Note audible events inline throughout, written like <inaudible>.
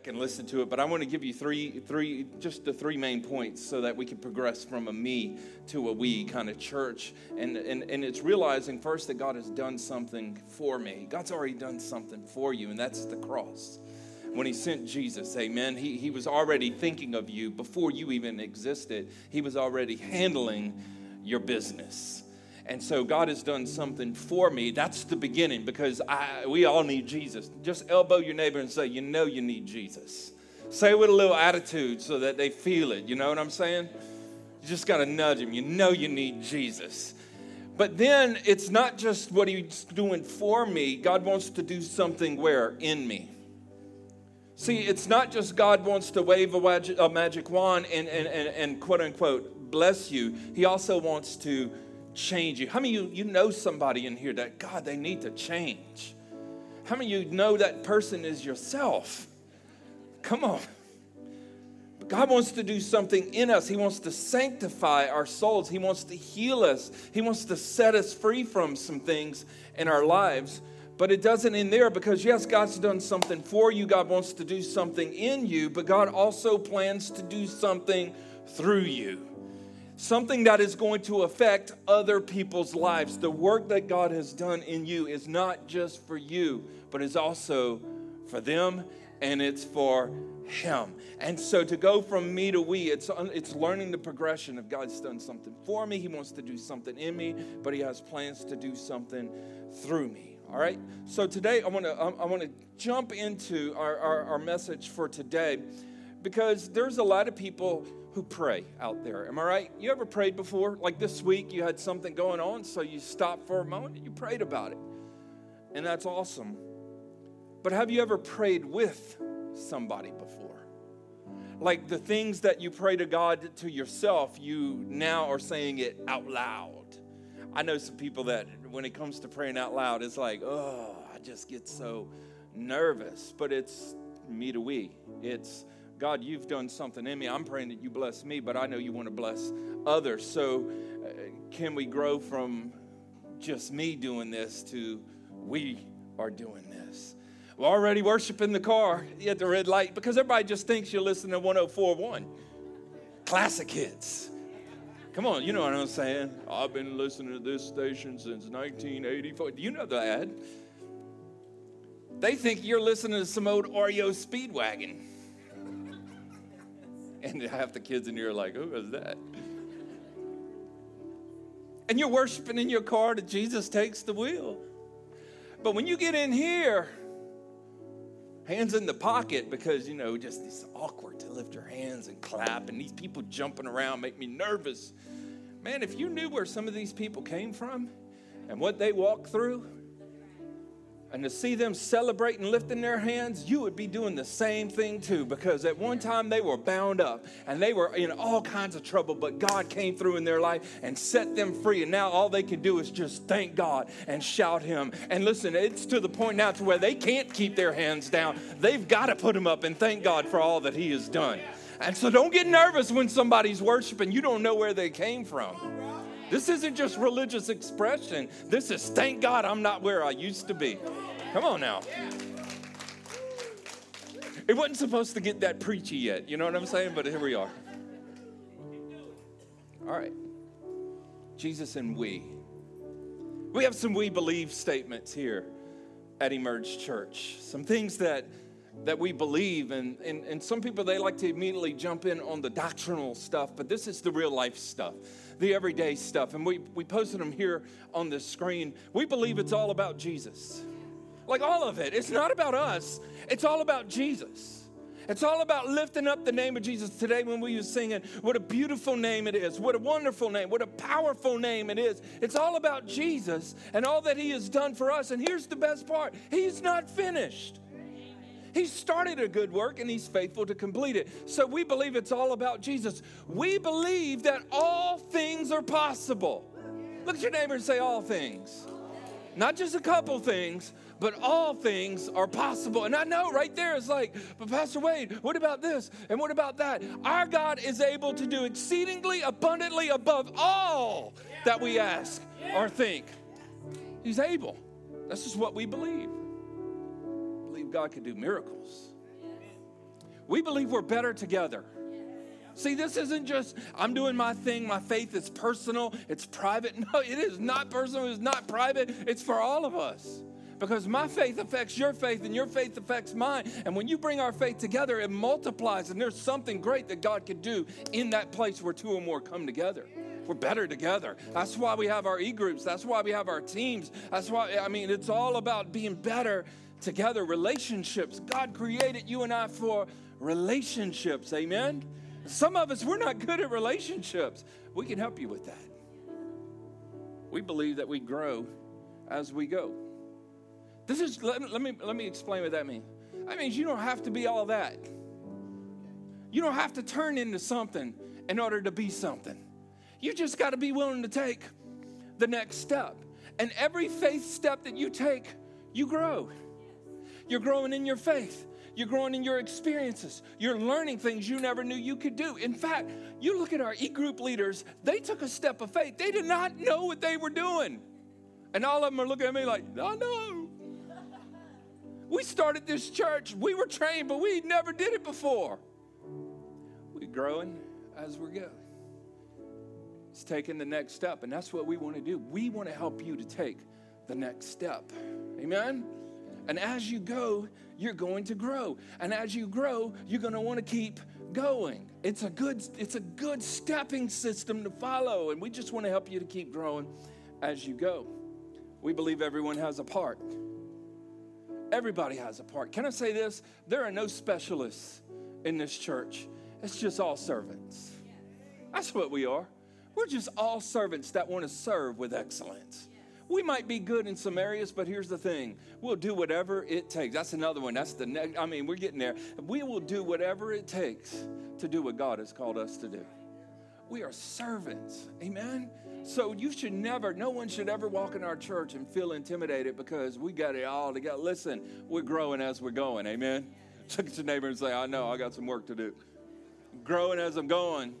back and listen to it, but I want to give you three, three, just the three main points so that we can progress from a me to a we kind of church. And, and, and it's realizing first that God has done something for me. God's already done something for you, and that's the cross. When He sent Jesus, amen, He, he was already thinking of you before you even existed, He was already handling your business. And so God has done something for me. That's the beginning because I, we all need Jesus. Just elbow your neighbor and say, You know you need Jesus. Say it with a little attitude so that they feel it. You know what I'm saying? You just got to nudge them. You know you need Jesus. But then it's not just what he's doing for me. God wants to do something where? In me. See, it's not just God wants to wave a magic wand and, and, and, and quote unquote bless you. He also wants to change you? How many you, you know somebody in here that, God, they need to change? How many you know that person is yourself? Come on. God wants to do something in us. He wants to sanctify our souls. He wants to heal us. He wants to set us free from some things in our lives. But it doesn't end there because, yes, God's done something for you. God wants to do something in you, but God also plans to do something through you something that is going to affect other people's lives. The work that God has done in you is not just for you, but is also for them and it's for him. And so to go from me to we, it's, it's learning the progression of God's done something for me. He wants to do something in me, but he has plans to do something through me. All right. So today I want to I want to jump into our, our, our message for today because there's a lot of people who pray out there. Am I right? You ever prayed before? Like this week, you had something going on, so you stopped for a moment and you prayed about it. And that's awesome. But have you ever prayed with somebody before? Like the things that you pray to God to yourself, you now are saying it out loud. I know some people that when it comes to praying out loud, it's like, oh, I just get so nervous. But it's me to we. It's God, you've done something in me. I'm praying that you bless me, but I know you want to bless others. So, uh, can we grow from just me doing this to we are doing this? We're already worshiping the car at the red light because everybody just thinks you're listening to 1041. Classic hits. Come on, you know what I'm saying. I've been listening to this station since 1984. Do you know that? They think you're listening to some old REO Speedwagon. <laughs> And half the kids in here are like, who is that? And you're worshiping in your car that Jesus takes the wheel. But when you get in here, hands in the pocket because, you know, just it's awkward to lift your hands and clap, and these people jumping around make me nervous. Man, if you knew where some of these people came from and what they walked through, and to see them celebrating, lifting their hands, you would be doing the same thing too. Because at one time they were bound up and they were in all kinds of trouble, but God came through in their life and set them free. And now all they can do is just thank God and shout Him. And listen, it's to the point now to where they can't keep their hands down. They've got to put them up and thank God for all that He has done. And so don't get nervous when somebody's worshiping. You don't know where they came from. This isn't just religious expression. This is thank God I'm not where I used to be. Come on now. It wasn't supposed to get that preachy yet, you know what I'm saying? But here we are. All right. Jesus and we. We have some we believe statements here at Emerge Church. Some things that that we believe and, and, and some people they like to immediately jump in on the doctrinal stuff but this is the real life stuff the everyday stuff. And we, we posted them here on the screen. We believe it's all about Jesus. Like all of it. It's not about us, it's all about Jesus. It's all about lifting up the name of Jesus today when we were singing. What a beautiful name it is. What a wonderful name. What a powerful name it is. It's all about Jesus and all that He has done for us. And here's the best part He's not finished. He started a good work and he's faithful to complete it. So we believe it's all about Jesus. We believe that all things are possible. Look at your neighbor and say, All things. Not just a couple things, but all things are possible. And I know right there is like, but Pastor Wade, what about this? And what about that? Our God is able to do exceedingly abundantly above all that we ask or think. He's able. This is what we believe. God could do miracles. We believe we're better together. See, this isn't just I'm doing my thing, my faith is personal, it's private. <laughs> No, it is not personal, it's not private, it's for all of us. Because my faith affects your faith and your faith affects mine. And when you bring our faith together, it multiplies, and there's something great that God can do in that place where two or more come together. We're better together. That's why we have our e groups. That's why we have our teams. That's why, I mean, it's all about being better together. Relationships. God created you and I for relationships. Amen? Some of us, we're not good at relationships. We can help you with that. We believe that we grow as we go. This is, let me, let me, let me explain what that means. That means you don't have to be all that. You don't have to turn into something in order to be something. You just got to be willing to take the next step. And every faith step that you take, you grow. You're growing in your faith. You're growing in your experiences. You're learning things you never knew you could do. In fact, you look at our e group leaders, they took a step of faith. They did not know what they were doing. And all of them are looking at me like, I know. We started this church, we were trained, but we never did it before. We're growing as we go. It's taking the next step, and that's what we want to do. We want to help you to take the next step. Amen? And as you go, you're going to grow. And as you grow, you're going to want to keep going. It's a good it's a good stepping system to follow and we just want to help you to keep growing as you go. We believe everyone has a part. Everybody has a part. Can I say this? There are no specialists in this church. It's just all servants. That's what we are. We're just all servants that want to serve with excellence. We might be good in some areas, but here's the thing we'll do whatever it takes. That's another one. That's the next. I mean, we're getting there. We will do whatever it takes to do what God has called us to do. We are servants. Amen. So you should never, no one should ever walk in our church and feel intimidated because we got it all together. Listen, we're growing as we're going. Amen. <laughs> Look at your neighbor and say, I know I got some work to do. Growing as I'm going,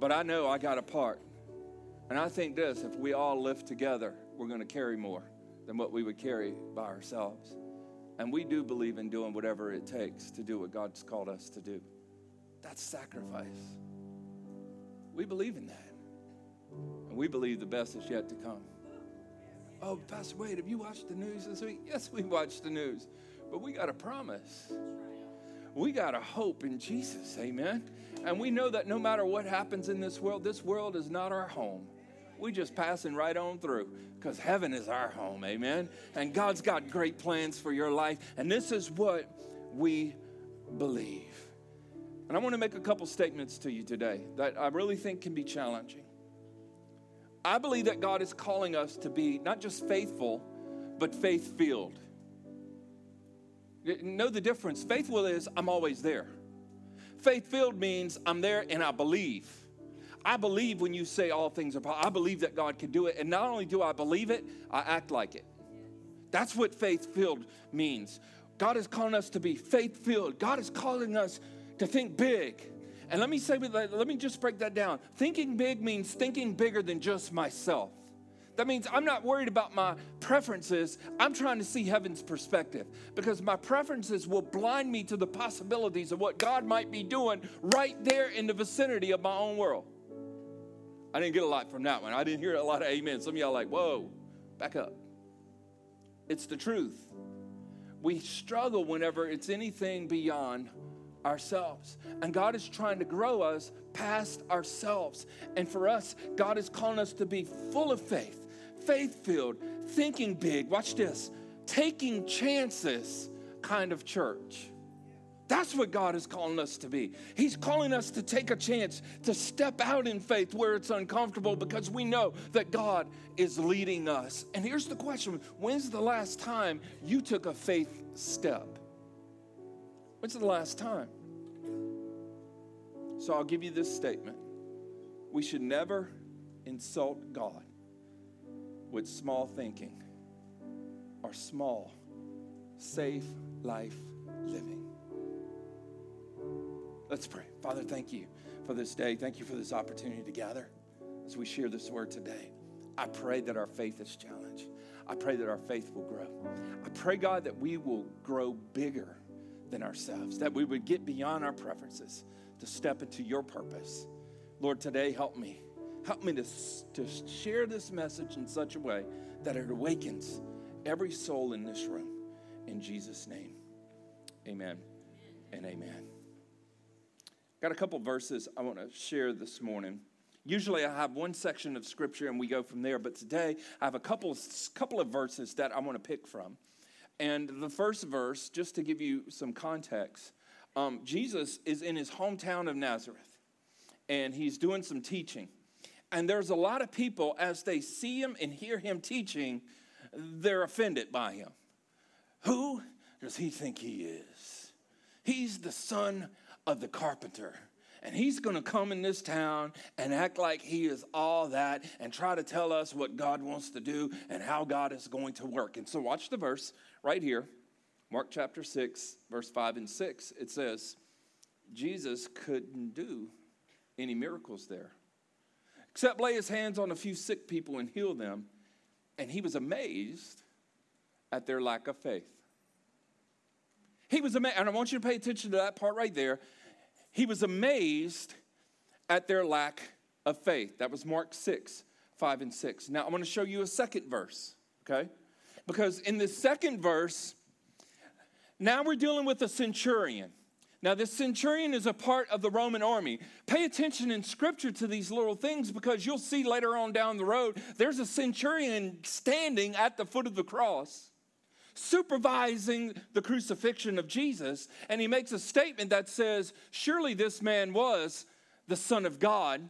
but I know I got a part. And I think this if we all lift together, we're going to carry more than what we would carry by ourselves. And we do believe in doing whatever it takes to do what God's called us to do. That's sacrifice. We believe in that. And we believe the best is yet to come. Oh, Pastor Wade, have you watched the news this week? Yes, we watched the news. But we got a promise. We got a hope in Jesus. Amen. And we know that no matter what happens in this world, this world is not our home. We're just passing right on through because heaven is our home. Amen. And God's got great plans for your life. And this is what we believe. And I want to make a couple statements to you today that I really think can be challenging. I believe that God is calling us to be not just faithful, but faith filled. Know the difference. Faithful is I'm always there. Faith filled means I'm there and I believe. I believe when you say all things are possible. I believe that God can do it. And not only do I believe it, I act like it. That's what faith filled means. God is calling us to be faith filled. God is calling us to think big. And let me say, let me just break that down. Thinking big means thinking bigger than just myself. That means I'm not worried about my preferences. I'm trying to see heaven's perspective because my preferences will blind me to the possibilities of what God might be doing right there in the vicinity of my own world. I didn't get a lot from that one. I didn't hear a lot of amen. Some of y'all like, whoa, back up. It's the truth. We struggle whenever it's anything beyond ourselves. And God is trying to grow us past ourselves. And for us, God is calling us to be full of faith faith filled, thinking big. Watch this taking chances kind of church. That's what God is calling us to be. He's calling us to take a chance to step out in faith where it's uncomfortable because we know that God is leading us. And here's the question When's the last time you took a faith step? When's the last time? So I'll give you this statement. We should never insult God with small thinking or small, safe life living. Let's pray. Father, thank you for this day. Thank you for this opportunity to gather as we share this word today. I pray that our faith is challenged. I pray that our faith will grow. I pray, God, that we will grow bigger than ourselves, that we would get beyond our preferences to step into your purpose. Lord, today help me. Help me to, to share this message in such a way that it awakens every soul in this room. In Jesus' name, amen and amen. Got a couple verses I want to share this morning. Usually I have one section of scripture and we go from there, but today I have a couple, couple of verses that I want to pick from. And the first verse, just to give you some context, um, Jesus is in his hometown of Nazareth and he's doing some teaching. And there's a lot of people, as they see him and hear him teaching, they're offended by him. Who does he think he is? He's the son of the carpenter. And he's going to come in this town and act like he is all that and try to tell us what God wants to do and how God is going to work. And so, watch the verse right here Mark chapter 6, verse 5 and 6. It says, Jesus couldn't do any miracles there, except lay his hands on a few sick people and heal them. And he was amazed at their lack of faith. He was amazed, and I want you to pay attention to that part right there. He was amazed at their lack of faith. That was Mark 6, 5 and 6. Now, I'm going to show you a second verse, okay? Because in the second verse, now we're dealing with a centurion. Now, this centurion is a part of the Roman army. Pay attention in scripture to these little things because you'll see later on down the road, there's a centurion standing at the foot of the cross supervising the crucifixion of Jesus. And he makes a statement that says, Surely this man was the Son of God.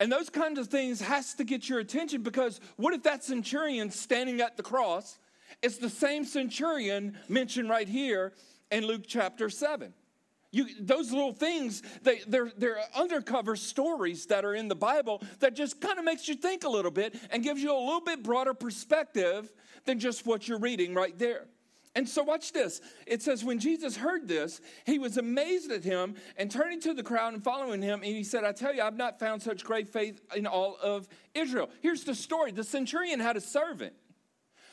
And those kinds of things has to get your attention because what if that centurion standing at the cross is the same centurion mentioned right here in Luke chapter 7? You, those little things, they, they're, they're undercover stories that are in the Bible that just kind of makes you think a little bit and gives you a little bit broader perspective than just what you're reading right there. And so, watch this. It says, When Jesus heard this, he was amazed at him and turning to the crowd and following him, and he said, I tell you, I've not found such great faith in all of Israel. Here's the story the centurion had a servant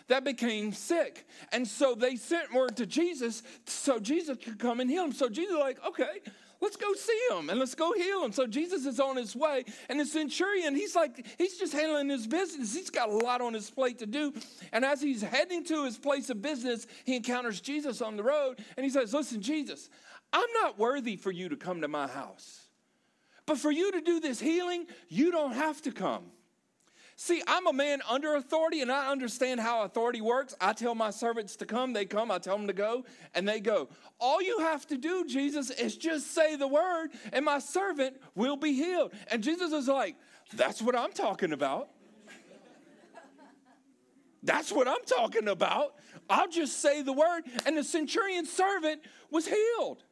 that became sick. And so they sent word to Jesus so Jesus could come and heal him. So Jesus like, okay, let's go see him and let's go heal him. So Jesus is on his way. And the centurion, he's like, he's just handling his business. He's got a lot on his plate to do. And as he's heading to his place of business, he encounters Jesus on the road and he says, Listen, Jesus, I'm not worthy for you to come to my house. But for you to do this healing, you don't have to come. See, I'm a man under authority and I understand how authority works. I tell my servants to come, they come. I tell them to go, and they go. All you have to do, Jesus, is just say the word, and my servant will be healed. And Jesus is like, That's what I'm talking about. That's what I'm talking about. I'll just say the word. And the centurion servant was healed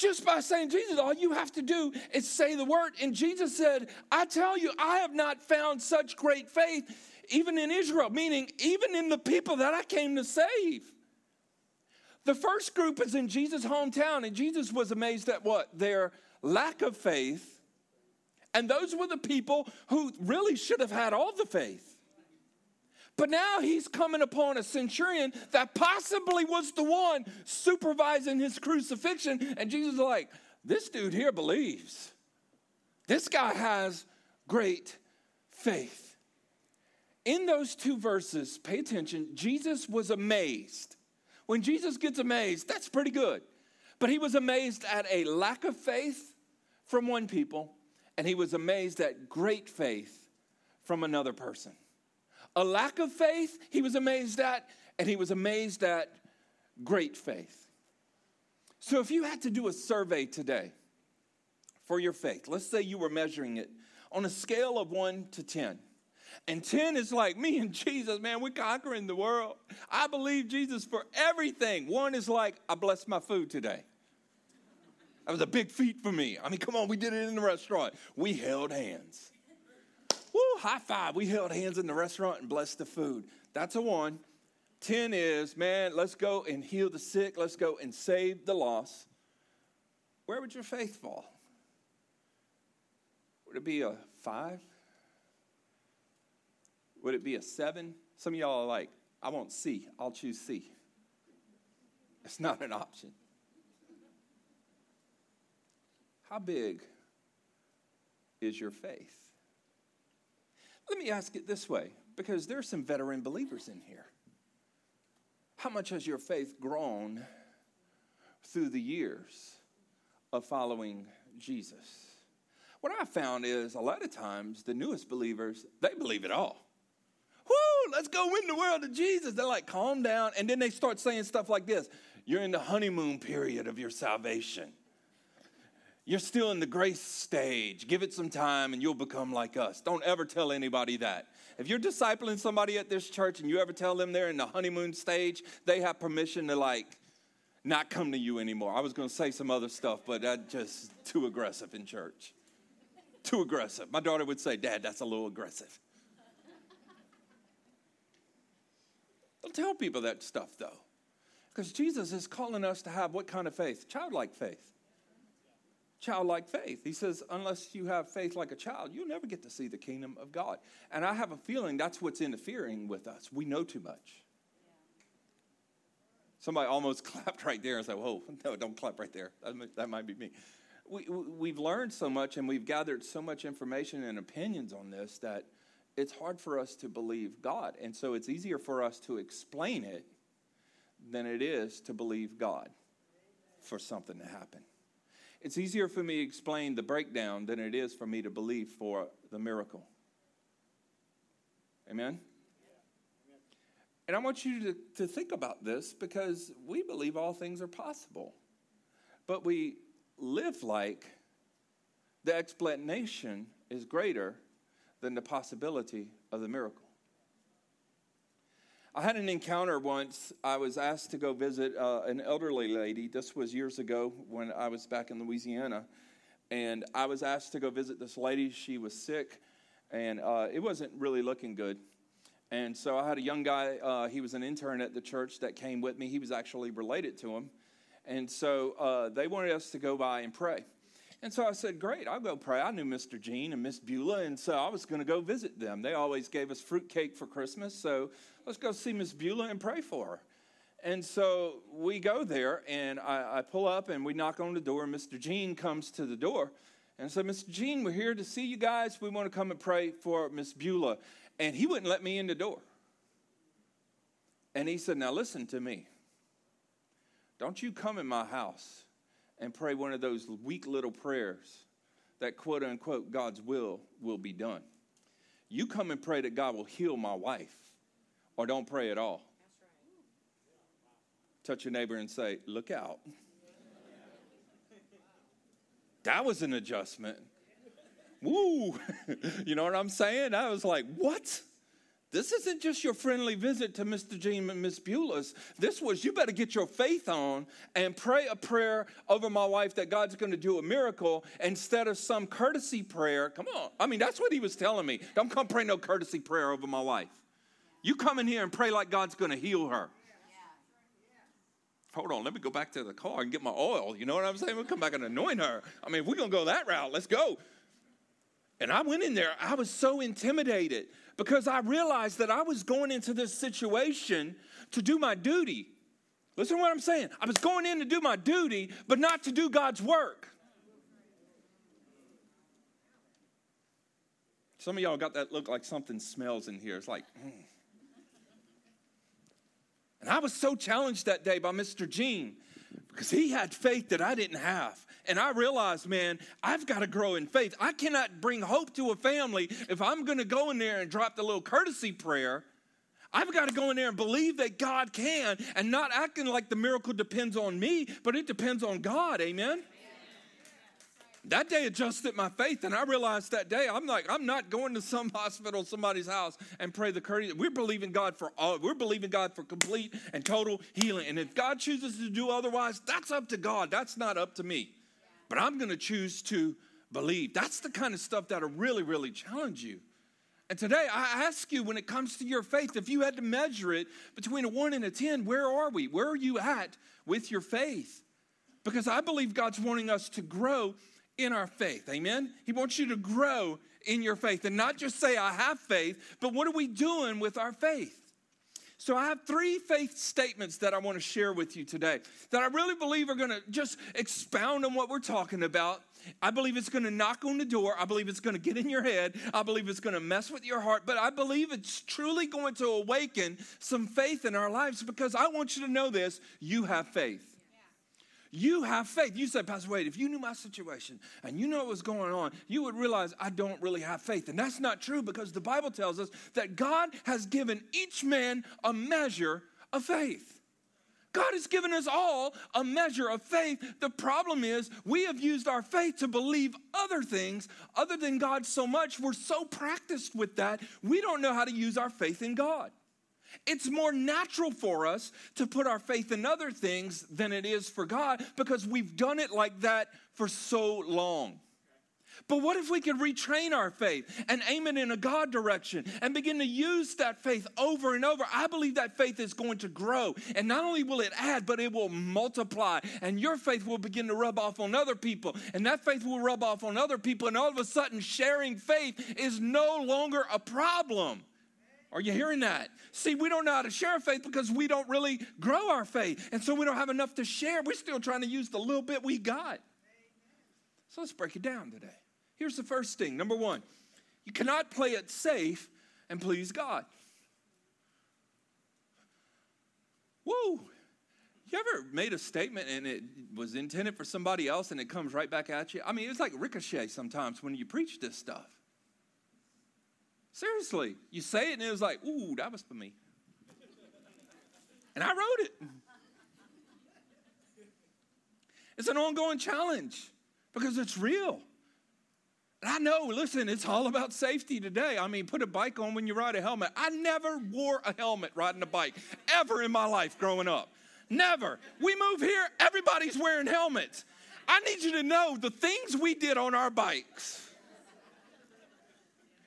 just by saying, Jesus, all you have to do is say the word. And Jesus said, I tell you, I have not found such great faith even in Israel, meaning even in the people that I came to save. The first group is in Jesus' hometown, and Jesus was amazed at what? Their lack of faith. And those were the people who really should have had all the faith. But now he's coming upon a centurion that possibly was the one supervising his crucifixion. And Jesus is like, this dude here believes. This guy has great faith. In those two verses, pay attention, Jesus was amazed. When Jesus gets amazed, that's pretty good. But he was amazed at a lack of faith from one people, and he was amazed at great faith from another person. A lack of faith, he was amazed at, and he was amazed at great faith. So, if you had to do a survey today for your faith, let's say you were measuring it on a scale of one to 10. And 10 is like me and Jesus, man, we're conquering the world. I believe Jesus for everything. One is like, I blessed my food today. That was a big feat for me. I mean, come on, we did it in the restaurant. We held hands. Woo, high five. We held hands in the restaurant and blessed the food. That's a one. 10 is, man, let's go and heal the sick. Let's go and save the lost. Where would your faith fall? Would it be a five? Would it be a seven? Some of y'all are like, I want C. I'll choose C. It's not an option. How big is your faith? Let me ask it this way because there are some veteran believers in here. How much has your faith grown through the years of following Jesus? What I found is a lot of times the newest believers, they believe it all. Woo, let's go win the world to Jesus. They're like, calm down. And then they start saying stuff like this You're in the honeymoon period of your salvation. You're still in the grace stage. Give it some time and you'll become like us. Don't ever tell anybody that. If you're discipling somebody at this church and you ever tell them they're in the honeymoon stage, they have permission to like not come to you anymore. I was going to say some other stuff, but that's just too aggressive in church. Too aggressive. My daughter would say, Dad, that's a little aggressive. Don't tell people that stuff though. Because Jesus is calling us to have what kind of faith? Childlike faith childlike faith. He says, unless you have faith like a child, you'll never get to see the kingdom of God. And I have a feeling that's what's interfering with us. We know too much. Somebody almost <laughs> clapped right there and said, Whoa, <laughs> no, don't clap right there. That might be me. We, we've learned so much and we've gathered so much information and opinions on this that it's hard for us to believe God. And so it's easier for us to explain it than it is to believe God for something to happen. It's easier for me to explain the breakdown than it is for me to believe for the miracle. Amen? And I want you to, to think about this because we believe all things are possible. But we live like the explanation is greater than the possibility of the miracle. I had an encounter once. I was asked to go visit uh, an elderly lady. This was years ago when I was back in Louisiana. And I was asked to go visit this lady. She was sick, and uh, it wasn't really looking good. And so I had a young guy, uh, he was an intern at the church that came with me. He was actually related to him. And so uh, they wanted us to go by and pray. And so I said, Great, I'll go pray. I knew Mr. Jean and Miss Beulah, and so I was going to go visit them. They always gave us fruitcake for Christmas, so let's go see Miss Beulah and pray for her. And so we go there, and I, I pull up and we knock on the door. And Mr. Jean comes to the door and said, Mr. Jean, we're here to see you guys. We want to come and pray for Miss Beulah. And he wouldn't let me in the door. And he said, Now listen to me. Don't you come in my house and pray one of those weak little prayers that quote unquote God's will will be done. You come and pray that God will heal my wife, or don't pray at all. Touch your neighbor and say, Look out. that was an adjustment. Woo! <laughs> you know what I'm saying? I was like, What? This isn't just your friendly visit to Mr. Jean and Miss Beulah's. This was you better get your faith on and pray a prayer over my wife that God's going to do a miracle instead of some courtesy prayer. Come on. I mean, that's what he was telling me. Don't come pray no courtesy prayer over my wife. You come in here and pray like God's going to heal her. Hold on, let me go back to the car and get my oil. You know what I'm saying? We'll come back and anoint her. I mean, we're going to go that route, let's go. And I went in there, I was so intimidated because I realized that I was going into this situation to do my duty. Listen to what I'm saying. I was going in to do my duty, but not to do God's work. Some of y'all got that look like something smells in here. It's like, mm. and I was so challenged that day by Mr. Gene because he had faith that I didn't have. And I realized, man, I've got to grow in faith. I cannot bring hope to a family if I'm going to go in there and drop the little courtesy prayer. I've got to go in there and believe that God can and not acting like the miracle depends on me, but it depends on God. Amen. That day adjusted my faith, and I realized that day I'm like, I'm not going to some <laughs> hospital, somebody's house, and pray the courtesy. We're believing God for all, we're believing God for complete and total healing. And if God chooses to do otherwise, that's up to God. That's not up to me but I'm going to choose to believe. That's the kind of stuff that'll really, really challenge you. And today, I ask you when it comes to your faith, if you had to measure it between a one and a 10, where are we? Where are you at with your faith? Because I believe God's wanting us to grow in our faith. Amen? He wants you to grow in your faith and not just say, I have faith, but what are we doing with our faith? So I have three faith statements that I want to share with you today that I really believe are going to just expound on what we're talking about. I believe it's going to knock on the door. I believe it's going to get in your head. I believe it's going to mess with your heart. But I believe it's truly going to awaken some faith in our lives because I want you to know this you have faith. You have faith. You said, Pastor Wade, if you knew my situation and you know what was going on, you would realize I don't really have faith. And that's not true because the Bible tells us that God has given each man a measure of faith. God has given us all a measure of faith. The problem is we have used our faith to believe other things other than God so much. We're so practiced with that, we don't know how to use our faith in God. It's more natural for us to put our faith in other things than it is for God because we've done it like that for so long. But what if we could retrain our faith and aim it in a God direction and begin to use that faith over and over? I believe that faith is going to grow. And not only will it add, but it will multiply. And your faith will begin to rub off on other people. And that faith will rub off on other people. And all of a sudden, sharing faith is no longer a problem. Are you hearing that? See, we don't know how to share faith because we don't really grow our faith. And so we don't have enough to share. We're still trying to use the little bit we got. So let's break it down today. Here's the first thing number one, you cannot play it safe and please God. Whoa. You ever made a statement and it was intended for somebody else and it comes right back at you? I mean, it's like ricochet sometimes when you preach this stuff. Seriously, you say it and it was like, ooh, that was for me. And I wrote it. It's an ongoing challenge because it's real. And I know, listen, it's all about safety today. I mean, put a bike on when you ride a helmet. I never wore a helmet riding a bike ever in my life growing up. Never. We move here, everybody's wearing helmets. I need you to know the things we did on our bikes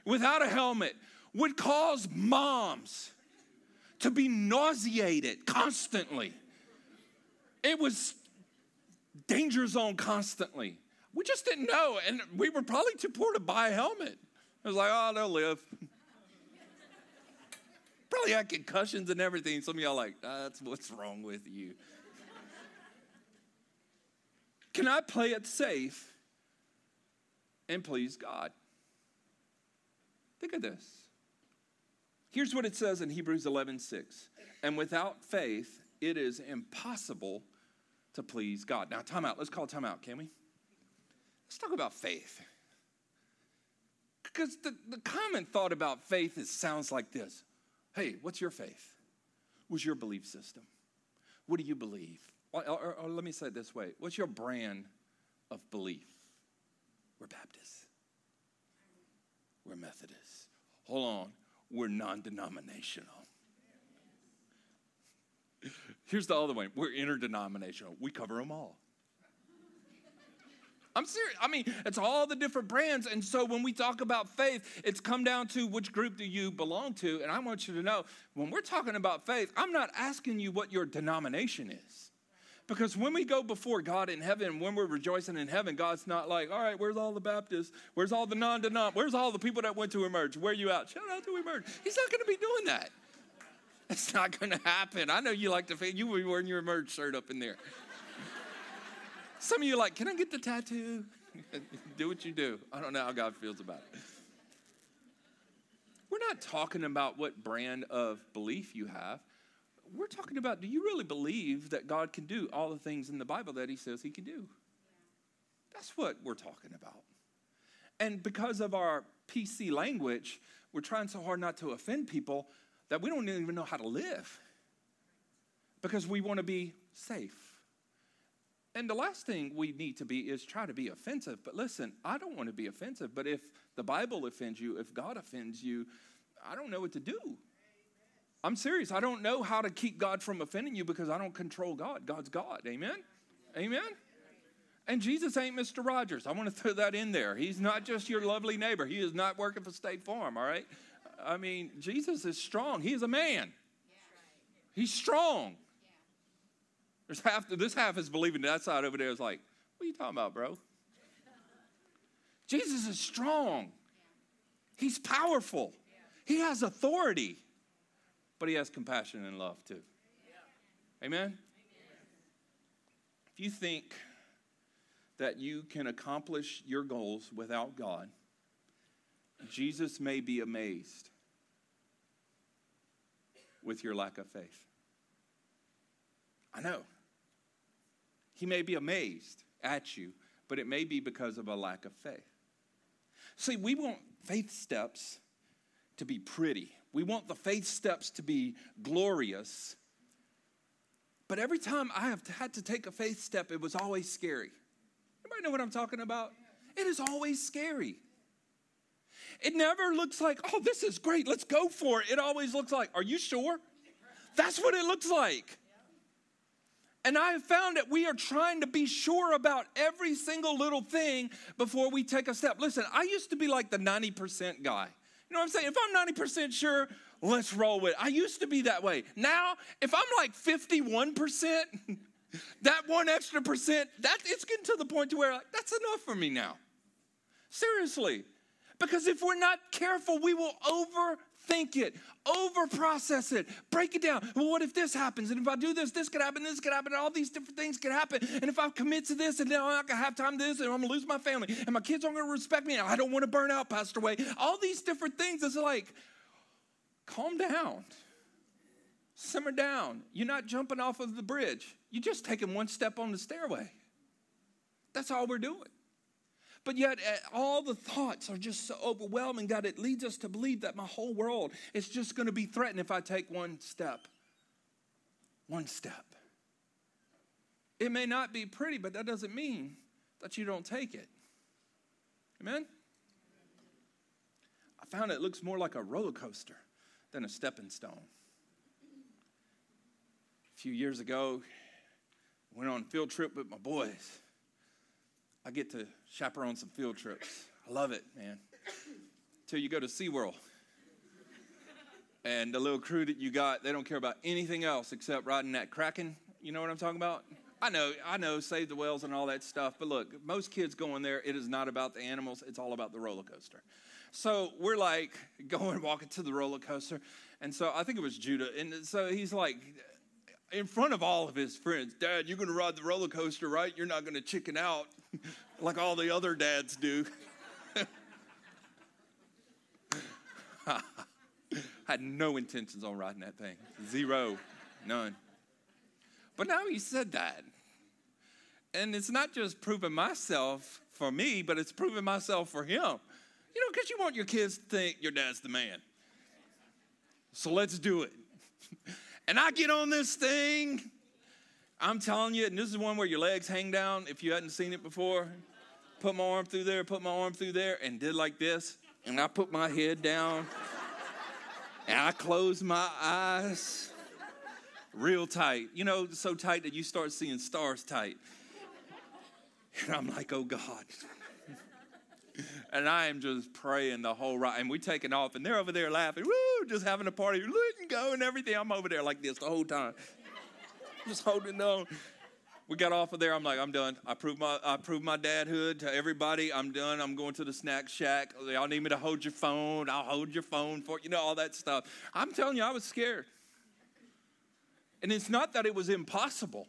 without a helmet would cause moms to be nauseated constantly. It was danger zone constantly. We just didn't know, and we were probably too poor to buy a helmet. It was like, oh, they'll live. probably had concussions and everything. Some of y'all like, that's what's wrong with you. Can I play it safe and please God? Think of this. Here's what it says in Hebrews 11 6. And without faith, it is impossible to please God. Now, time out. Let's call time out, can we? Let's talk about faith. Because the, the common thought about faith is, sounds like this Hey, what's your faith? What's your belief system? What do you believe? Or, or, or let me say it this way What's your brand of belief? We're Baptists. We're Methodists. Hold on, we're non denominational. Here's the other one we're interdenominational. We cover them all. I'm serious. I mean, it's all the different brands. And so when we talk about faith, it's come down to which group do you belong to. And I want you to know when we're talking about faith, I'm not asking you what your denomination is. Because when we go before God in heaven, when we're rejoicing in heaven, God's not like, all right, where's all the Baptists? Where's all the non denom? Where's all the people that went to emerge? Where are you out? Shout out to emerge. He's not going to be doing that. It's not going to happen. I know you like to, feel, you were wearing your emerge shirt up in there. Some of you are like, can I get the tattoo? <laughs> do what you do. I don't know how God feels about it. We're not talking about what brand of belief you have we're talking about do you really believe that God can do all the things in the Bible that He says He can do? That's what we're talking about. And because of our PC language, we're trying so hard not to offend people that we don't even know how to live because we want to be safe. And the last thing we need to be is try to be offensive. But listen, I don't want to be offensive, but if the Bible offends you, if God offends you, I don't know what to do. I'm serious. I don't know how to keep God from offending you because I don't control God. God's God. Amen? Amen? And Jesus ain't Mr. Rogers. I want to throw that in there. He's not just your lovely neighbor. He is not working for State Farm, all right? I mean, Jesus is strong. He is a man. He's strong. There's half this half is believing that side over there is like, what are you talking about, bro? Jesus is strong. He's powerful. He has authority but He has compassion and love too. Amen? If you think that you can accomplish your goals without God, Jesus may be amazed with your lack of faith. I know. He may be amazed at you, but it may be because of a lack of faith. See, we want faith steps to be pretty. We want the faith steps to be glorious. But every time I have had to take a faith step, it was always scary. Anybody know what I'm talking about? It is always scary. It never looks like, oh, this is great, let's go for it. It always looks like, are you sure? That's what it looks like. And I have found that we are trying to be sure about every single little thing before we take a step. Listen, I used to be like the 90% guy. Know what I'm saying? If I'm 90% sure, let's roll with it. I used to be that way. Now, if I'm like 51%, <laughs> that one extra percent, that it's getting to the point to where like, that's enough for me now. Seriously. Because if we're not careful, we will overthink it, over process it, break it down. Well, what if this happens? And if I do this, this could happen, this could happen, all these different things could happen. And if I commit to this, and now I'm not gonna have time to this, and I'm gonna lose my family, and my kids aren't gonna respect me, and I don't wanna burn out, Pastor Way. All these different things. It's like, calm down. Simmer down. You're not jumping off of the bridge. You're just taking one step on the stairway. That's all we're doing. But yet, eh, all the thoughts are just so overwhelming, God, it leads us to believe that my whole world is just going to be threatened if I take one step. One step. It may not be pretty, but that doesn't mean that you don't take it. Amen? I found it looks more like a roller coaster than a stepping stone. A few years ago, went on a field trip with my boys. I get to chaperone some field trips. I love it, man. Till you go to SeaWorld. And the little crew that you got, they don't care about anything else except riding that Kraken. You know what I'm talking about? I know, I know, save the whales and all that stuff. But look, most kids going there, it is not about the animals, it's all about the roller coaster. So we're like <laughs> going, walking to the roller coaster. And so I think it was Judah. And so he's like, in front of all of his friends, Dad, you're going to ride the roller coaster, right? You're not going to chicken out <laughs> like all the other dads do. <laughs> I had no intentions on riding that thing. Zero. None. But now he said that. And it's not just proving myself for me, but it's proving myself for him. You know, because you want your kids to think your dad's the man. So let's do it. <laughs> And I get on this thing. I'm telling you, and this is one where your legs hang down if you hadn't seen it before. Put my arm through there, put my arm through there, and did like this. And I put my head down. and I closed my eyes real tight. You know, so tight that you start seeing stars tight. And I'm like, oh God. And I am just praying the whole ride. And we taking off, and they're over there laughing, woo, just having a party, letting go and everything. I'm over there like this the whole time, <laughs> just holding on. We got off of there. I'm like, I'm done. I proved my I proved my dadhood to everybody. I'm done. I'm going to the snack shack. Y'all need me to hold your phone. I'll hold your phone for you know all that stuff. I'm telling you, I was scared. And it's not that it was impossible.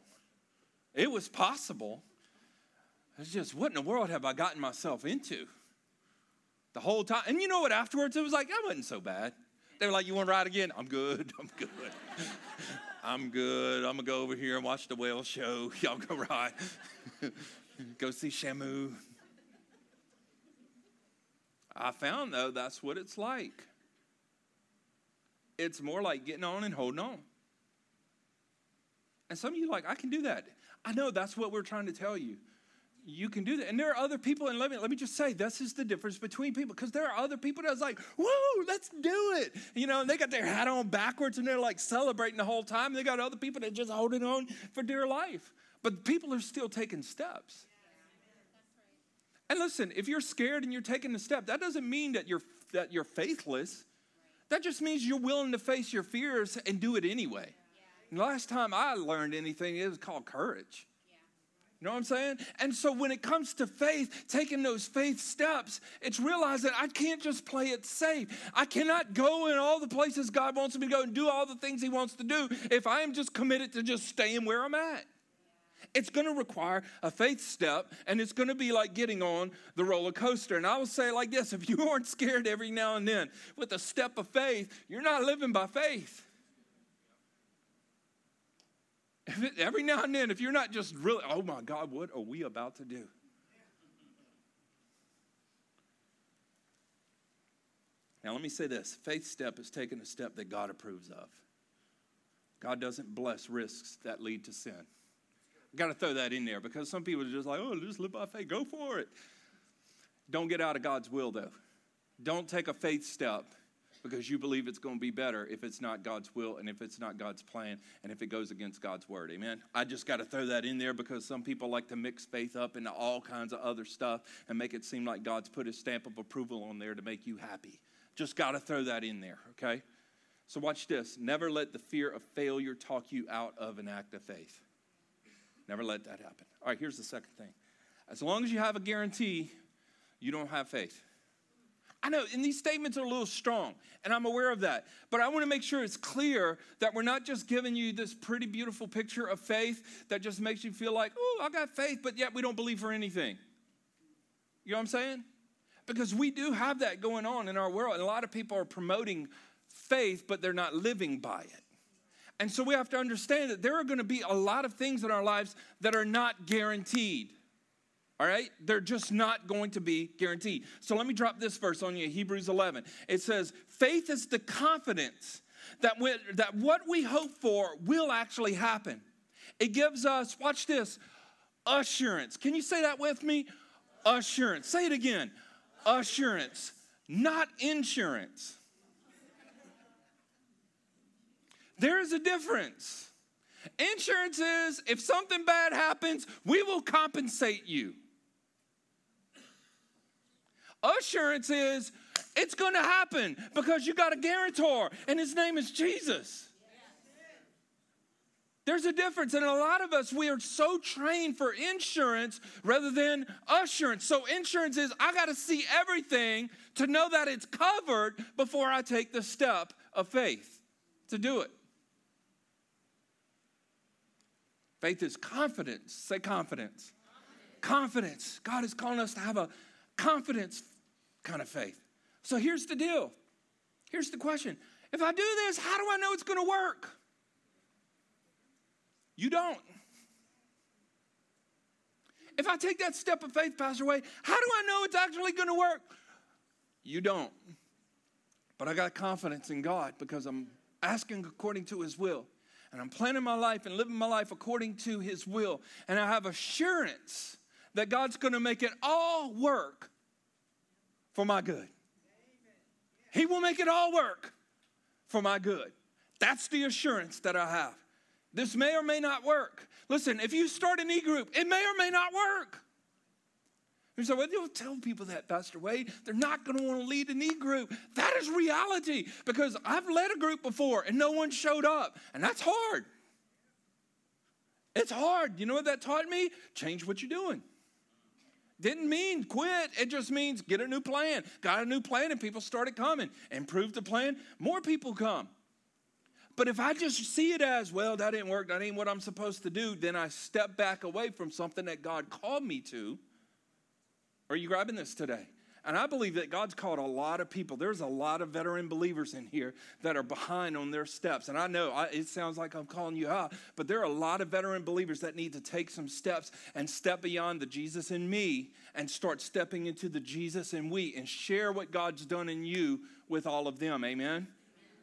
It was possible. It's just, what in the world have I gotten myself into? The whole time. And you know what? Afterwards, it was like, I wasn't so bad. They were like, you want to ride again? I'm good. <laughs> I'm good. I'm good. I'm going to go over here and watch the whale show. <laughs> Y'all go ride. <laughs> go see Shamu. I found, though, that's what it's like. It's more like getting on and holding on. And some of you like, I can do that. I know that's what we're trying to tell you you can do that. And there are other people, and let me, let me just say, this is the difference between people, because there are other people that's like, whoa, let's do it. You know, and they got their hat on backwards and they're like celebrating the whole time. And they got other people that just holding on for dear life. But people are still taking steps. And listen, if you're scared and you're taking a step, that doesn't mean that you're that you're faithless. That just means you're willing to face your fears and do it anyway. And last time I learned anything, it was called courage. You know what I'm saying? And so when it comes to faith, taking those faith steps, it's realizing I can't just play it safe. I cannot go in all the places God wants me to go and do all the things He wants to do if I am just committed to just staying where I'm at. It's going to require a faith step, and it's going to be like getting on the roller coaster. And I will say like this if you <laughs> aren't scared every now and then with a step of faith, you're not living by faith. <laughs> Every now and then, if you're not just really, oh my God, what are we about to do? Now, let me say this faith step is taking a step that God approves of. God doesn't bless risks that lead to sin. I got to throw that in there because some people are just like, oh, just live by faith, go for it. Don't get out of God's will, though. Don't take a faith step because you believe it's going to be better if it's not God's will and if it's not God's plan and if it goes against God's word. Amen. I just got to throw that in there because some people like to mix faith up into all kinds of other stuff and make it seem like God's put his stamp of approval on there to make you happy. Just got to throw that in there, okay? So watch this. Never let the fear of failure talk you out of an act of faith. Never let that happen. All right, here's the second thing. As long as you have a guarantee, you don't have faith. I know, and these statements are a little strong, and I'm aware of that. But I want to make sure it's clear that we're not just giving you this pretty beautiful picture of faith that just makes you feel like, oh, I got faith, but yet we don't believe for anything. You know what I'm saying? Because we do have that going on in our world, and a lot of people are promoting faith, but they're not living by it. And so we have to understand that there are going to be a lot of things in our lives that are not guaranteed. All right? They're just not going to be guaranteed. So let me drop this verse on you Hebrews 11. It says, Faith is the confidence that, that what we hope for will actually happen. It gives us, watch this, assurance. Can you say that with me? Assurance. Say it again. Assurance, not insurance. There is a difference. Insurance is if something bad happens, we will compensate you. Assurance is it's going to happen because you got a guarantor, and his name is Jesus. There's a difference, and a lot of us, we are so trained for insurance rather than assurance. So, insurance is I got to see everything to know that it's covered before I take the step of faith to do it. Faith is confidence. Say confidence. Confidence. God is calling us to have a confidence kind of faith. So here's the deal. Here's the question. If I do this, how do I know it's going to work? You don't. If I take that step of faith, Pastor Wade, how do I know it's actually going to work? You don't. But I got confidence in God because I'm asking according to his will. And I'm planning my life and living my life according to his will. And I have assurance that God's going to make it all work for my good. He will make it all work for my good. That's the assurance that I have. This may or may not work. Listen, if you start an e group, it may or may not work. You say, well, don't tell people that, Pastor Wade. They're not going to want to lead an e group. That is reality because I've led a group before and no one showed up, and that's hard. It's hard. You know what that taught me? Change what you're doing. Didn't mean quit. It just means get a new plan. Got a new plan and people started coming. Improved the plan, more people come. But if I just see it as, well, that didn't work, that ain't what I'm supposed to do, then I step back away from something that God called me to. Are you grabbing this today? And I believe that God's called a lot of people. There's a lot of veteran believers in here that are behind on their steps. And I know I, it sounds like I'm calling you out, but there are a lot of veteran believers that need to take some steps and step beyond the Jesus in me and start stepping into the Jesus in we and share what God's done in you with all of them. Amen.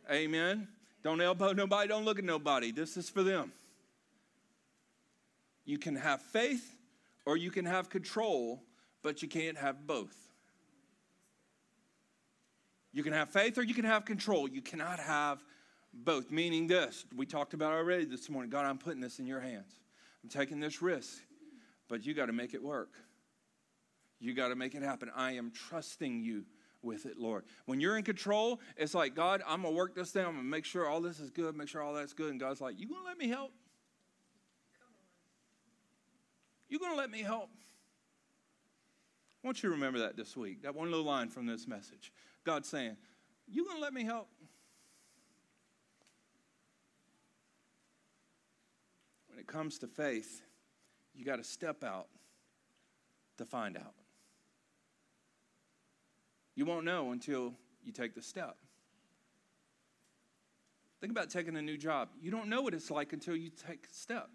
Amen. Don't elbow nobody, don't look at nobody. This is for them. You can have faith or you can have control, but you can't have both. You can have faith or you can have control. You cannot have both. Meaning this, we talked about already this morning God, I'm putting this in your hands. I'm taking this risk, but you got to make it work. You got to make it happen. I am trusting you with it, Lord. When you're in control, it's like, God, I'm going to work this down. I'm going to make sure all this is good, make sure all that's good. And God's like, You going to let me help? You going to let me help? I want you to remember that this week. That one little line from this message. God saying, You going to let me help? When it comes to faith, you got to step out to find out. You won't know until you take the step. Think about taking a new job. You don't know what it's like until you take a step.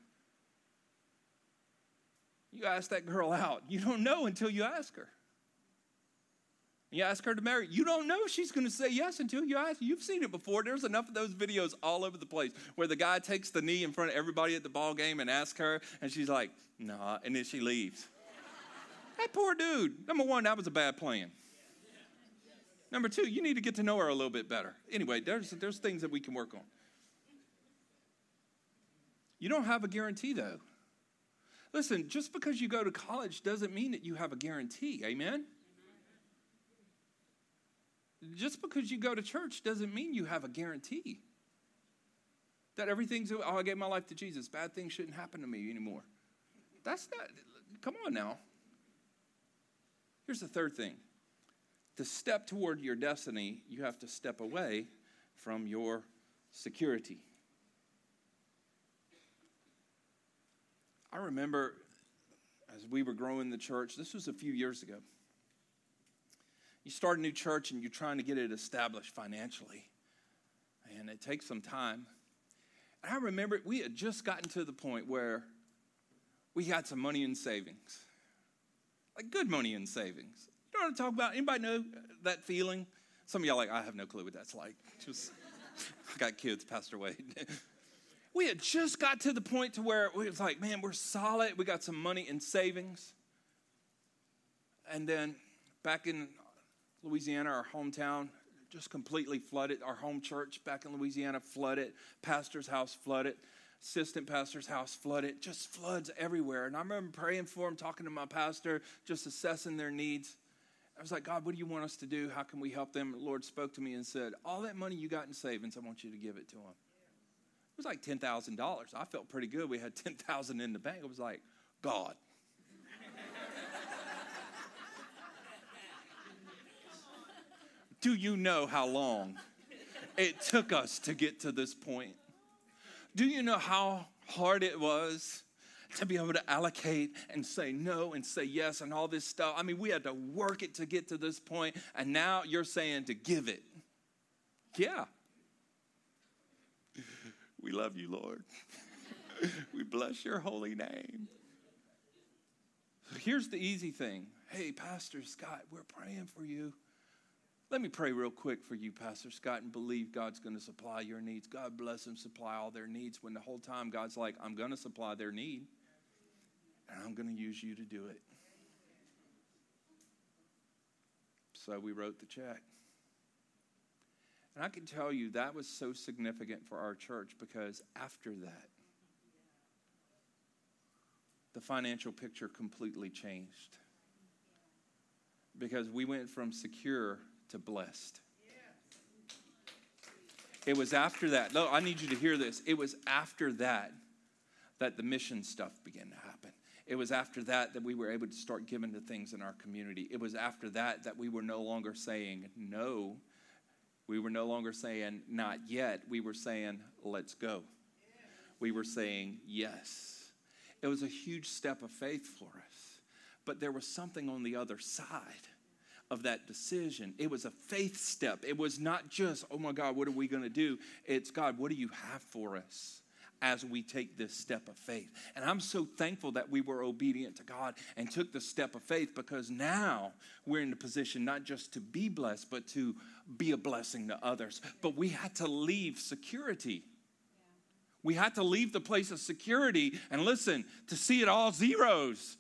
You ask that girl out. You don't know until you ask her. You ask her to marry. You don't know she's going to say yes until you ask. You've seen it before. There's enough of those videos all over the place where the guy takes the knee in front of everybody at the ball game and asks her, and she's like, "Nah," and then she leaves. <laughs> that poor dude. Number one, that was a bad plan. Number two, you need to get to know her a little bit better. Anyway, there's there's things that we can work on. You don't have a guarantee though. Listen, just because you go to college doesn't mean that you have a guarantee. Amen? Just because you go to church doesn't mean you have a guarantee. That everything's, oh, I gave my life to Jesus. Bad things shouldn't happen to me anymore. That's not, come on now. Here's the third thing to step toward your destiny, you have to step away from your security. I remember as we were growing the church, this was a few years ago. You start a new church and you're trying to get it established financially, and it takes some time. And I remember we had just gotten to the point where we had some money in savings, like good money in savings. You know what I'm talking about? Anybody know that feeling? Some of y'all like, I have no clue what that's like. <laughs> Just, I got kids, Pastor Wade. <laughs> we had just got to the point to where it was like, man, we're solid. We got some money in savings. And then back in Louisiana, our hometown, just completely flooded. Our home church back in Louisiana flooded. Pastor's house flooded. Assistant pastor's house flooded. Just floods everywhere. And I remember praying for them, talking to my pastor, just assessing their needs. I was like, God, what do you want us to do? How can we help them? The Lord spoke to me and said, All that money you got in savings, I want you to give it to them. It was like $10,000. I felt pretty good. We had <laughs> 10000 in the bank. I was like, God. Do you know how long it took us to get to this point? Do you know how hard it was to be able to allocate and say no and say yes and all this stuff. I mean, we had to work it to get to this point, and now you're saying to give it. Yeah. We love you, Lord. we bless your holy name. Here's the easy thing. Hey, Pastor Scott, we're praying for you. Let me pray real quick for you, Pastor Scott, and believe God's going to supply your needs. God bless them, supply all their needs. When the whole time God's like, I'm going to supply their need and I'm going to use you to do it. So we wrote the check. And I can tell you that was so significant for our church because after that, the financial picture completely changed. Because we went from secure to blessed. It was after that. No, I need you to hear this. It was after that that the mission stuff began to happen. It was after that that we were able to start giving to things in our community. It was after that that we were no longer saying no. We were no longer saying not yet. We were saying let's go. We were saying yes. It was a huge step of faith for us. But there was something on the other side of that decision. It was a faith step. It was not just, oh my God, what are we going to do? It's, God, what do you have for us? as we take this step of faith. And I'm so thankful that we were obedient to God and took the step of faith because now we're in the position not just to be blessed, but to be a blessing to others. But we had to leave security. We had to leave the place of security and listen to see it all zeros.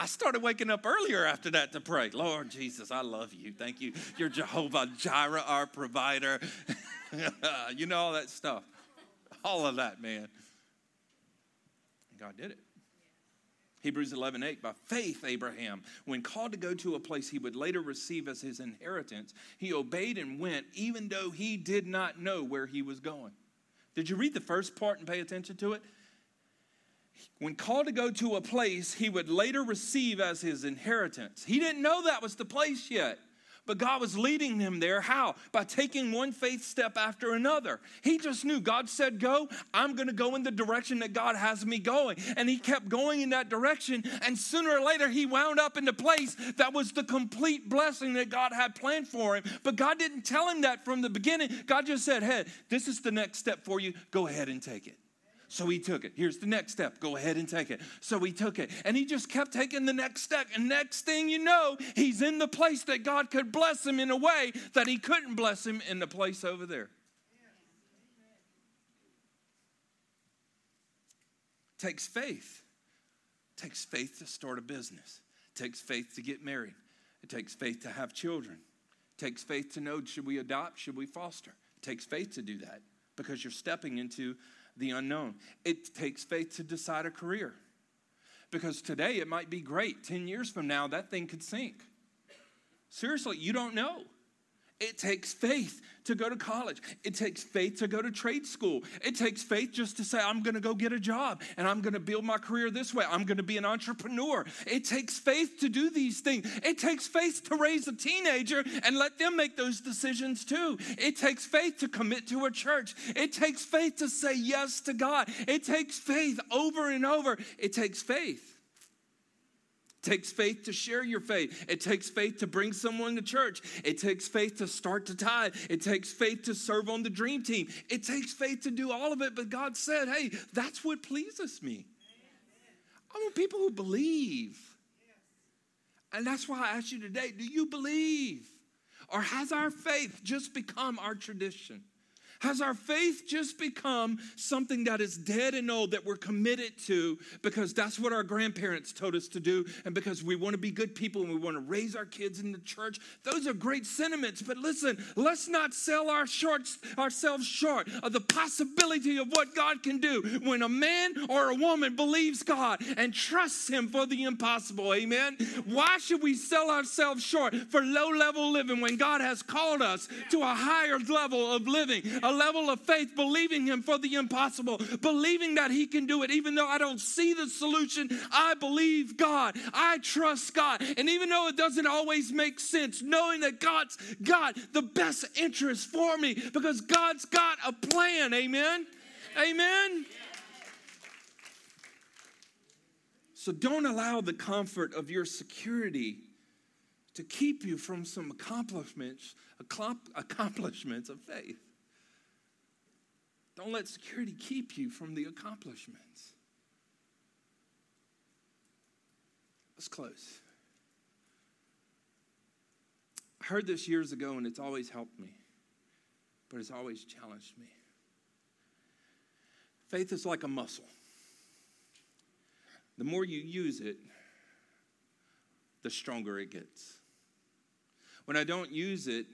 I started waking up earlier after that to pray. Lord Jesus, I love you. Thank you. You're Jehovah Jireh, our provider. <laughs> you know, all that stuff. All of that, man. God did it. Hebrews 11, 8, by faith, Abraham, when called to go to a place he would later receive as his inheritance, he obeyed and went, even though he did not know where he was going. Did you read the first part and pay attention to it? When called to go to a place he would later receive as his inheritance. He didn't know that was the place yet. But God was leading him there. How? By taking one faith step after another. He just knew God said, Go, I'm going to go in the direction that God has me going. And he kept going in that direction. And sooner or later, he wound up in the place that was the complete blessing that God had planned for him. But God didn't tell him that from the beginning. God just said, Hey, this is the next step for you. Go ahead and take it. So he took it. Here's the next step. Go ahead and take it. So he took it. And he just kept taking the next step. And next thing you know, he's in the place that God could bless him in a way that he couldn't bless him in the place over there. takes faith. Takes faith to start a business. Takes faith to get married. It takes faith to have children. It takes faith to know should we adopt, should we foster. It takes faith to do that because you're stepping into the unknown. It takes faith to decide a career. Because today it might be great. 10 years from now, that thing could sink. Seriously, you don't know. It takes faith to go to college. It takes faith to go to trade school. It takes faith just to say, I'm going to go get a job and I'm going to build my career this way. I'm going to be an entrepreneur. It takes faith to do these things. It takes faith to raise a teenager and let them make those decisions too. It takes faith to commit to a church. It takes faith to say yes to God. It takes faith over and over. It takes faith takes faith to share your faith. It takes faith to bring someone to church. It takes faith to start to tithe. It takes faith to serve on the dream team. It takes faith to do all of it. But God said, hey, that's what pleases me. I want people who believe. And that's why I ask you today do you believe? Or has our faith just become our tradition? Has our faith just become something that is dead and old that we're committed to because that's what our grandparents told us to do and because we want to be good people and we want to raise our kids in the church? Those are great sentiments, but listen, let's not sell our shorts, ourselves short of the possibility of what God can do when a man or a woman believes God and trusts Him for the impossible. Amen. Why should we sell ourselves short for low level living when God has called us to a higher level of living? A level of faith, believing Him for the impossible, believing that He can do it. Even though I don't see the solution, I believe God. I trust God. And even though it doesn't always make sense, knowing that God's got the best interest for me because God's got a plan. Amen. Amen. So don't allow the comfort of your security to keep you from some accomplishments, accomplishments of faith. Don't let security keep you from the accomplishments. Let's close. I heard this years ago and it's always helped me, but it's always challenged me. Faith is like a muscle. The more you use it, the stronger it gets. When I don't use it,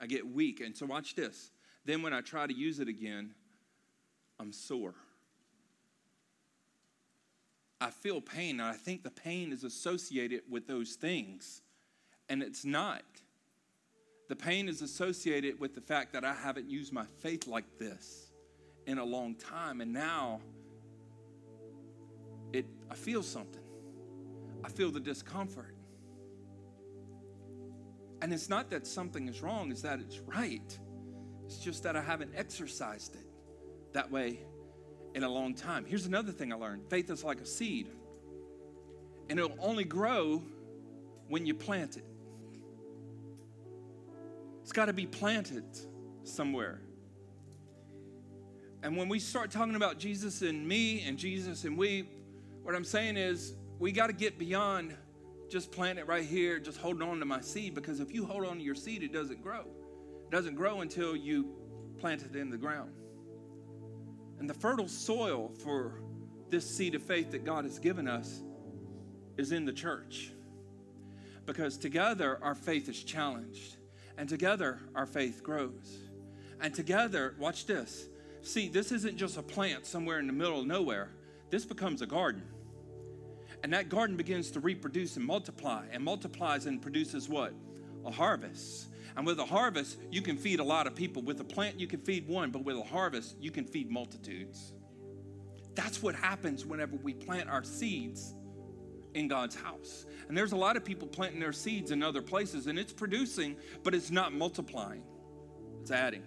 I get weak. And so, watch this. Then, when I try to use it again, I'm sore. I feel pain, and I think the pain is associated with those things, and it's not. The pain is associated with the fact that I haven't used my faith like this in a long time, and now it I feel something. I feel the discomfort. And it's not that something is wrong, it's that it's right. It's just that I haven't exercised it that way in a long time. Here's another thing I learned faith is like a seed, and it'll only grow when you plant it. It's got to be planted somewhere. And when we start talking about Jesus and me and Jesus and we, what I'm saying is we got to get beyond just plant it right here, just holding on to my seed, because if you hold on to your seed, it doesn't grow. It doesn't grow until you plant it in the ground. And the fertile soil for this seed of faith that God has given us is in the church. Because together our faith is challenged, and together our faith grows. And together, watch this. See, this isn't just a plant somewhere in the middle of nowhere, this becomes a garden. And that garden begins to reproduce and multiply, and multiplies and produces what? A harvest. And with a harvest, you can feed a lot of people. With a plant, you can feed one, but with a harvest, you can feed multitudes. That's what happens whenever we plant our seeds in God's house. And there's a lot of people planting their seeds in other places and it's producing, but it's not multiplying, it's adding.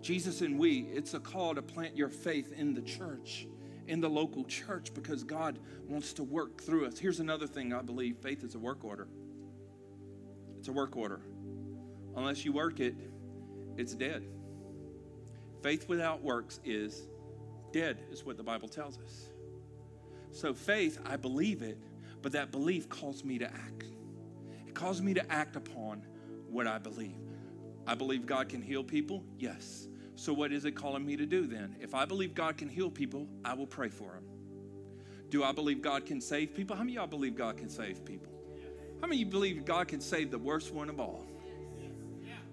Jesus and we, it's a call to plant your faith in the church, in the local church, because God wants to work through us. Here's another thing I believe faith is a work order. It's a work order. Unless you work it, it's dead. Faith without works is dead, is what the Bible tells us. So, faith, I believe it, but that belief calls me to act. It calls me to act upon what I believe. I believe God can heal people? Yes. So, what is it calling me to do then? If I believe God can heal people, I will pray for them. Do I believe God can save people? How many y'all believe God can save people? How many of you believe God can save the worst one of all?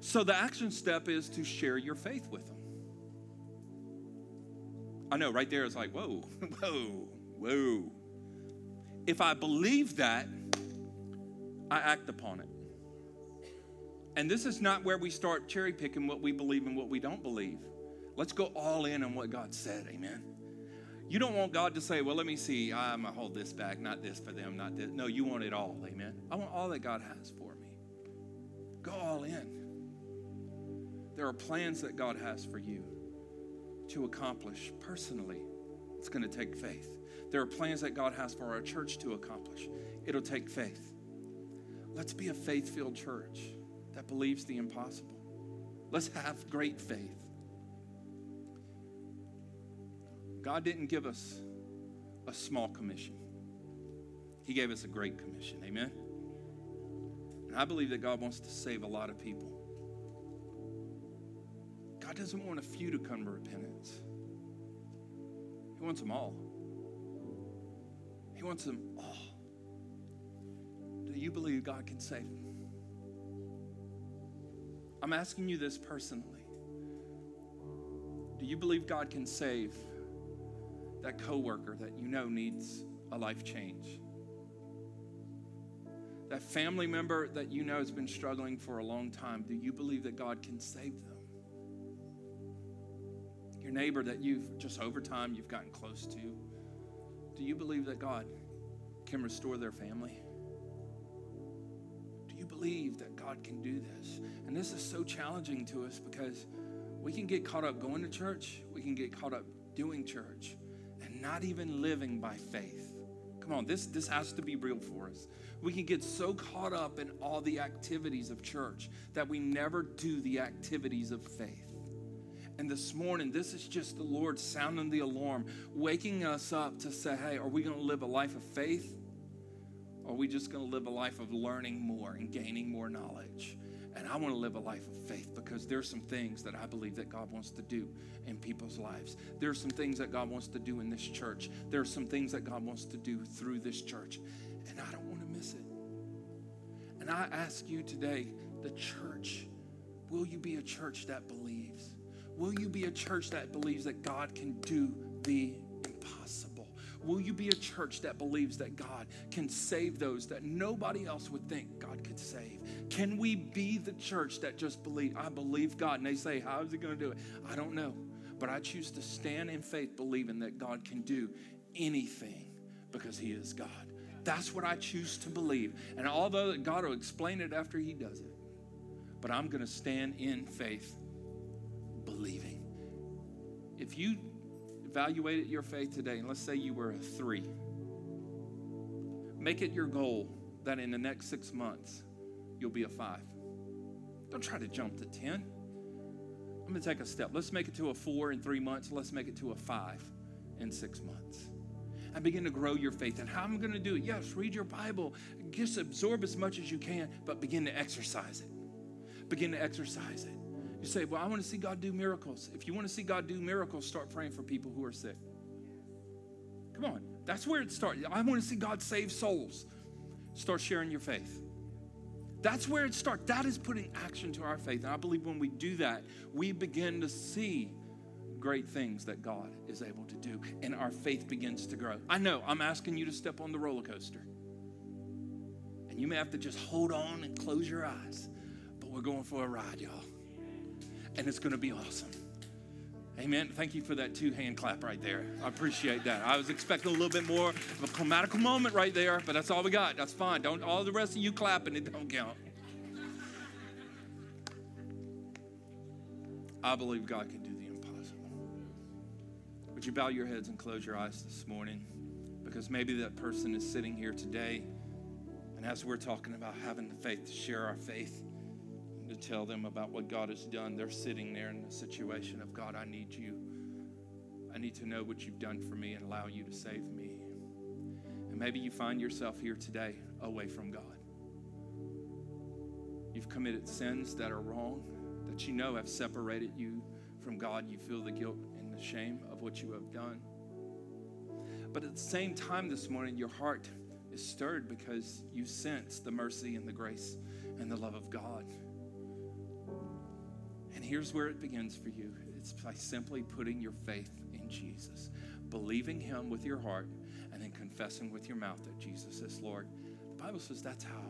So, the action step is to share your faith with them. I know right there it's like, whoa, <laughs> whoa, whoa. If I believe that, I act upon it. And this is not where we start cherry picking what we believe and what we don't believe. Let's go all in on what God said. Amen. You don't want God to say, well, let me see, I'm going to hold this back, not this for them, not this. No, you want it all. Amen. I want all that God has for me. Go all in. There are plans that God has for you to accomplish personally. It's going to take faith. There are plans that God has for our church to accomplish. It'll take faith. Let's be a faith filled church that believes the impossible. Let's have great faith. God didn't give us a small commission, He gave us a great commission. Amen? And I believe that God wants to save a lot of people. God doesn't want a few to come to repentance. He wants them all. He wants them all. Do you believe God can save them? I'm asking you this personally. Do you believe God can save that coworker that you know needs a life change? That family member that you know has been struggling for a long time, do you believe that God can save them? Your neighbor that you've just over time you've gotten close to, do you believe that God can restore their family? Do you believe that God can do this? And this is so challenging to us because we can get caught up going to church, we can get caught up doing church, not even living by faith. Come on, this, this has to be real for us. We can get so caught up in all the activities of church that we never do the activities of faith. And this morning, this is just the Lord sounding the alarm, waking us up to say, hey, are we going to live a life of faith? Or are we just going to live a life of learning more and gaining more knowledge? And I want to live a life of faith because there's some things that I believe that God wants to do in people's lives. There's some things that God wants to do in this church. There's some things that God wants to do through this church. And I don't want to miss it. And I ask you today, the church, will you be a church that believes? Will you be a church that believes that God can do the impossible? Will you be a church that believes that God can save those that nobody else would think God could save? Can we be the church that just believe, I believe God? And they say, How is He going to do it? I don't know. But I choose to stand in faith, believing that God can do anything because He is God. That's what I choose to believe. And although God will explain it after He does it, but I'm going to stand in faith believing. If you evaluated your faith today, and let's say you were a three, make it your goal that in the next six months, you'll be a five. Don't try to jump to 10. I'm going to take a step. Let's make it to a four in three months. Let's make it to a five in six months. And begin to grow your faith. And how I'm going to do it? Yes, read your Bible. Just absorb as much as you can, but begin to exercise it. Begin to exercise it. You say, Well, I want to see God do miracles. If you want to see God do miracles, start praying for people who are sick. Come on. That's where it starts. I want to see God save souls. Start sharing your faith. That's where it starts. That is putting action to our faith. And I believe when we do that, we begin to see great things that God is able to do, and our faith begins to grow. I know I'm asking you to step on the roller coaster, and you may have to just hold on and close your eyes, but we're going for a ride, y'all and it's going to be awesome. Amen. Thank you for that two hand clap right there. I appreciate that. I was expecting a little bit more of a climatical moment right there, but that's all we got. That's fine. Don't all the rest of you clapping, it don't count. I believe God can do the impossible. Would you bow your heads and close your eyes this morning? Because maybe that person is sitting here today, and as we're talking about having the faith to share our faith, to tell them about what God has done, they're sitting there in the situation of God, I need you. I need to know what you've done for me and allow you to save me. And maybe you find yourself here today away from God. You've committed sins that are wrong, that you know have separated you from God. You feel the guilt and the shame of what you have done. But at the same time this morning, your heart is stirred because you sense the mercy and the grace and the love of God. Here's where it begins for you it's by simply putting your faith in Jesus, believing Him with your heart, and then confessing with your mouth that Jesus is Lord. The Bible says that's how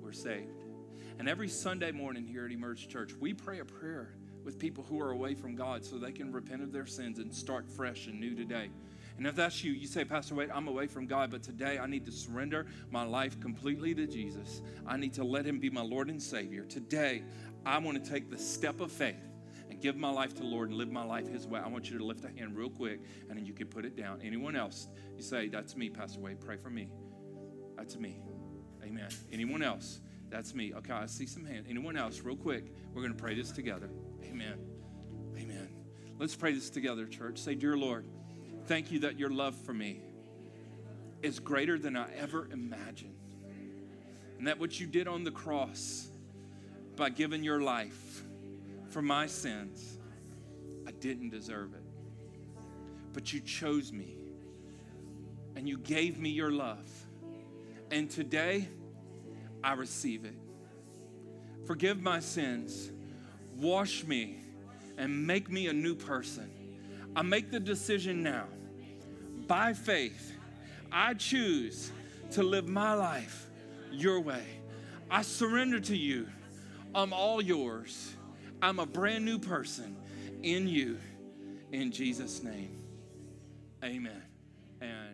we're saved. And every Sunday morning here at Emerge Church, we pray a prayer with people who are away from God so they can repent of their sins and start fresh and new today. And if that's you, you say, Pastor Wade, I'm away from God, but today I need to surrender my life completely to Jesus. I need to let Him be my Lord and Savior. Today, I want to take the step of faith and give my life to the Lord and live my life His way. I want you to lift a hand real quick and then you can put it down. Anyone else? You say, That's me, Pastor Wade. Pray for me. That's me. Amen. Anyone else? That's me. Okay, I see some hands. Anyone else? Real quick. We're going to pray this together. Amen. Amen. Let's pray this together, church. Say, Dear Lord, thank you that your love for me is greater than I ever imagined. And that what you did on the cross by giving your life for my sins, I didn't deserve it. But you chose me and you gave me your love. And today, I receive it. Forgive my sins, wash me, and make me a new person. I make the decision now. By faith, I choose to live my life your way. I surrender to you. I'm all yours. I'm a brand new person in you. In Jesus' name, amen. And